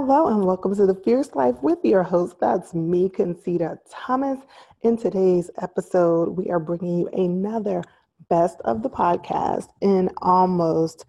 Hello and welcome to the Fierce Life with your host. That's me, Concita Thomas. In today's episode, we are bringing you another best of the podcast in almost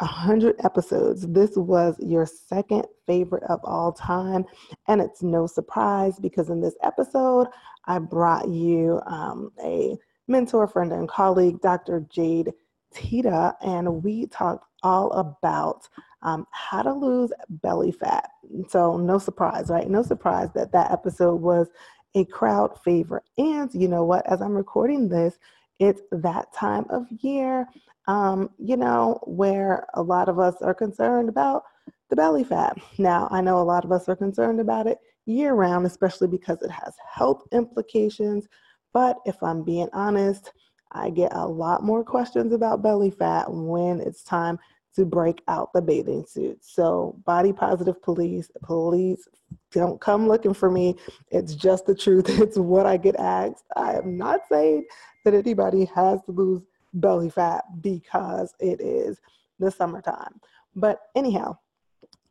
100 episodes. This was your second favorite of all time. And it's no surprise because in this episode, I brought you um, a mentor, friend, and colleague, Dr. Jade Teta, and we talked all about um, how to lose belly fat. So, no surprise, right? No surprise that that episode was a crowd favorite. And you know what? As I'm recording this, it's that time of year, um, you know, where a lot of us are concerned about the belly fat. Now, I know a lot of us are concerned about it year round, especially because it has health implications. But if I'm being honest, I get a lot more questions about belly fat when it's time to break out the bathing suit. So, body positive police, police don't come looking for me. It's just the truth. It's what I get asked. I am not saying that anybody has to lose belly fat because it is the summertime. But, anyhow,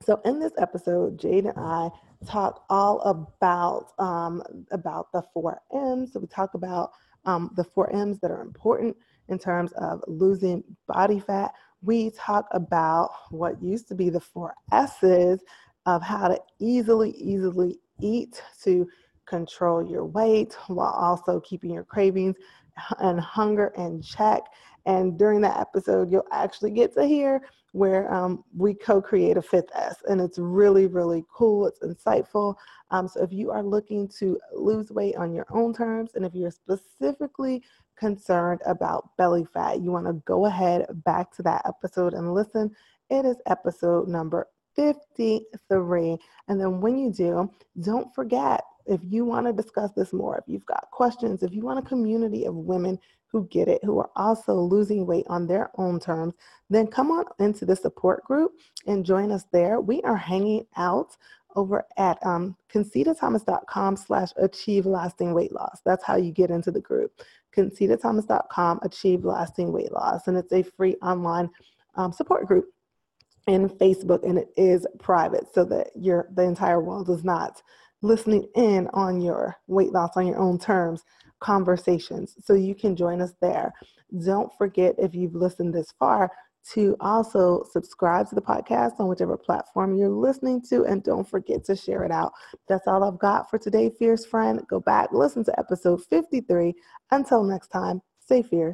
so in this episode, Jade and I talk all about um, about the four M's. So we talk about um, the four M's that are important in terms of losing body fat. We talk about what used to be the four S's of how to easily, easily eat to control your weight while also keeping your cravings and hunger in check. And during that episode, you'll actually get to hear where um, we co create a fifth S. And it's really, really cool. It's insightful. Um, so if you are looking to lose weight on your own terms, and if you're specifically concerned about belly fat, you want to go ahead back to that episode and listen. It is episode number 53. And then when you do, don't forget if you want to discuss this more, if you've got questions, if you want a community of women who get it, who are also losing weight on their own terms, then come on into the support group and join us there. We are hanging out over at um, concitathomas.com slash achieve lasting weight loss. That's how you get into the group. concitathomas.com achieve lasting weight loss. And it's a free online um, support group in Facebook and it is private so that your the entire world is not listening in on your weight loss on your own terms conversations. So you can join us there. Don't forget if you've listened this far to also subscribe to the podcast on whichever platform you're listening to and don't forget to share it out. That's all I've got for today, fierce friend. Go back, listen to episode 53. Until next time, stay fierce.